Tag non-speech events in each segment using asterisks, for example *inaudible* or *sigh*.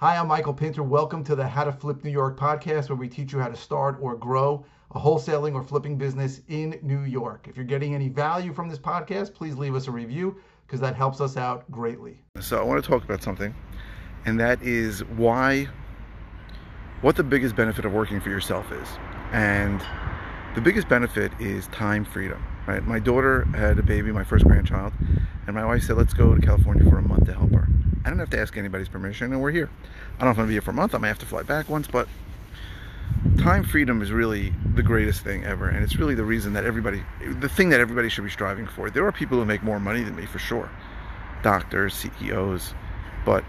Hi, I'm Michael Pinter. Welcome to the How to Flip New York podcast, where we teach you how to start or grow a wholesaling or flipping business in New York. If you're getting any value from this podcast, please leave us a review because that helps us out greatly. So, I want to talk about something, and that is why, what the biggest benefit of working for yourself is. And the biggest benefit is time freedom, right? My daughter had a baby, my first grandchild, and my wife said, let's go to California for a month to help her. I don't have to ask anybody's permission, and we're here. I don't know if I'm gonna be here for a month. I might have to fly back once, but time freedom is really the greatest thing ever, and it's really the reason that everybody, the thing that everybody should be striving for. There are people who make more money than me for sure, doctors, CEOs, but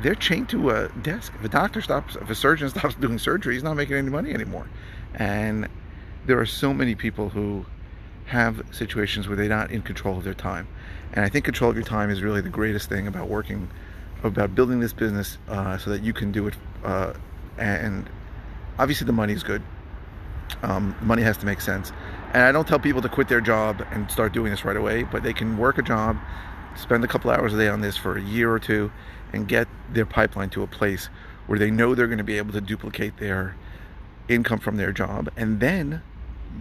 they're chained to a desk. If a doctor stops, if a surgeon *laughs* stops doing surgery, he's not making any money anymore. And there are so many people who have situations where they're not in control of their time. And I think control of your time is really the greatest thing about working, about building this business uh, so that you can do it. Uh, and obviously, the money is good. Um, money has to make sense. And I don't tell people to quit their job and start doing this right away, but they can work a job, spend a couple hours a day on this for a year or two, and get their pipeline to a place where they know they're going to be able to duplicate their income from their job. And then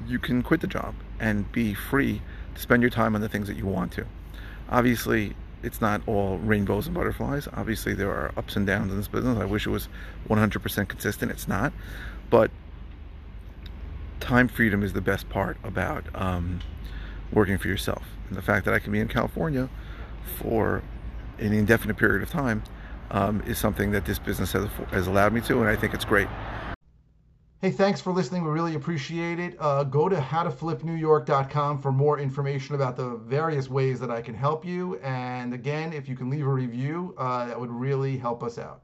you can quit the job and be free to spend your time on the things that you want to. Obviously, it's not all rainbows and butterflies. Obviously, there are ups and downs in this business. I wish it was 100% consistent. It's not. But time freedom is the best part about um, working for yourself. And the fact that I can be in California for an indefinite period of time um, is something that this business has, has allowed me to, and I think it's great. Hey, thanks for listening. We really appreciate it. Uh, go to howtoflipnewyork.com for more information about the various ways that I can help you. And again, if you can leave a review, uh, that would really help us out.